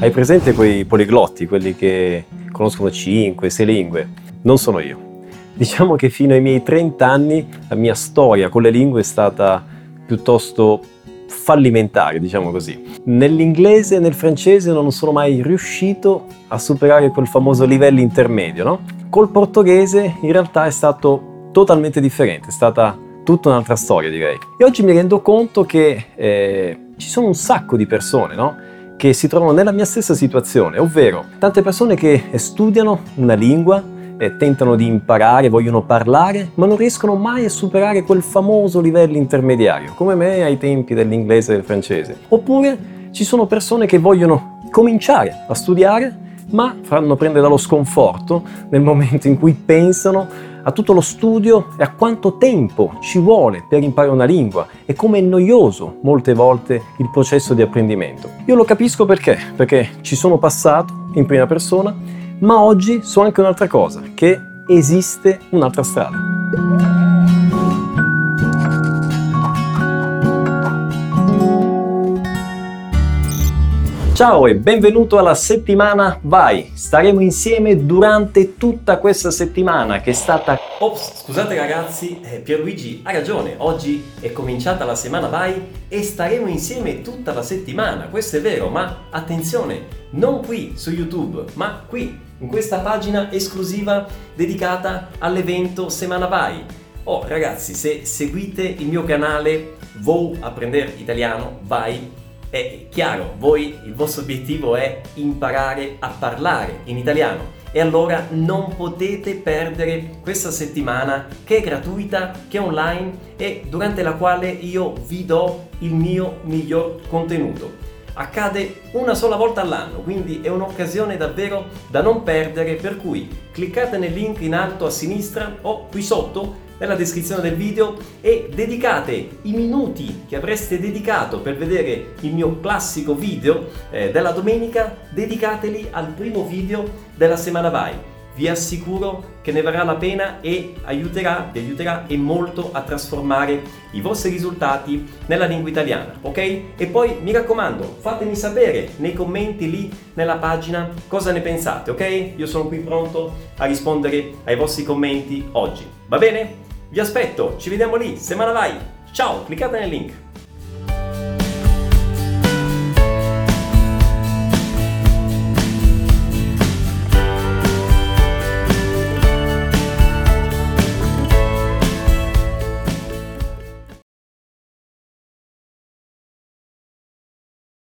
Hai presente quei poliglotti, quelli che conoscono 5, 6 lingue? Non sono io. Diciamo che fino ai miei 30 anni la mia storia con le lingue è stata piuttosto fallimentare, diciamo così. Nell'inglese e nel francese non sono mai riuscito a superare quel famoso livello intermedio, no? Col portoghese in realtà è stato totalmente differente, è stata tutta un'altra storia direi. E oggi mi rendo conto che eh, ci sono un sacco di persone, no? Che si trovano nella mia stessa situazione, ovvero tante persone che studiano una lingua, tentano di imparare, vogliono parlare, ma non riescono mai a superare quel famoso livello intermediario, come me ai tempi dell'inglese e del francese. Oppure ci sono persone che vogliono cominciare a studiare, ma fanno prendere dallo sconforto nel momento in cui pensano a tutto lo studio e a quanto tempo ci vuole per imparare una lingua e come è noioso molte volte il processo di apprendimento. Io lo capisco perché, perché ci sono passato in prima persona, ma oggi so anche un'altra cosa, che esiste un'altra strada. Ciao e benvenuto alla settimana Vai! Staremo insieme durante tutta questa settimana che è stata... Ops, scusate ragazzi, eh, Pierluigi ha ragione, oggi è cominciata la settimana Vai e staremo insieme tutta la settimana, questo è vero, ma attenzione, non qui su YouTube, ma qui, in questa pagina esclusiva dedicata all'evento Semana Vai. Oh ragazzi, se seguite il mio canale Vou Apprender Italiano, vai è chiaro, voi il vostro obiettivo è imparare a parlare in italiano e allora non potete perdere questa settimana che è gratuita, che è online e durante la quale io vi do il mio miglior contenuto. Accade una sola volta all'anno, quindi è un'occasione davvero da non perdere, per cui cliccate nel link in alto a sinistra o qui sotto nella descrizione del video e dedicate i minuti che avreste dedicato per vedere il mio classico video eh, della domenica, dedicateli al primo video della settimana Vai. Vi assicuro che ne varrà la pena e aiuterà, vi aiuterà e molto a trasformare i vostri risultati nella lingua italiana, ok? E poi mi raccomando, fatemi sapere nei commenti lì nella pagina cosa ne pensate, ok? Io sono qui pronto a rispondere ai vostri commenti oggi. Va bene? Vi aspetto, ci vediamo lì, settimana vai. Ciao, cliccate nel link.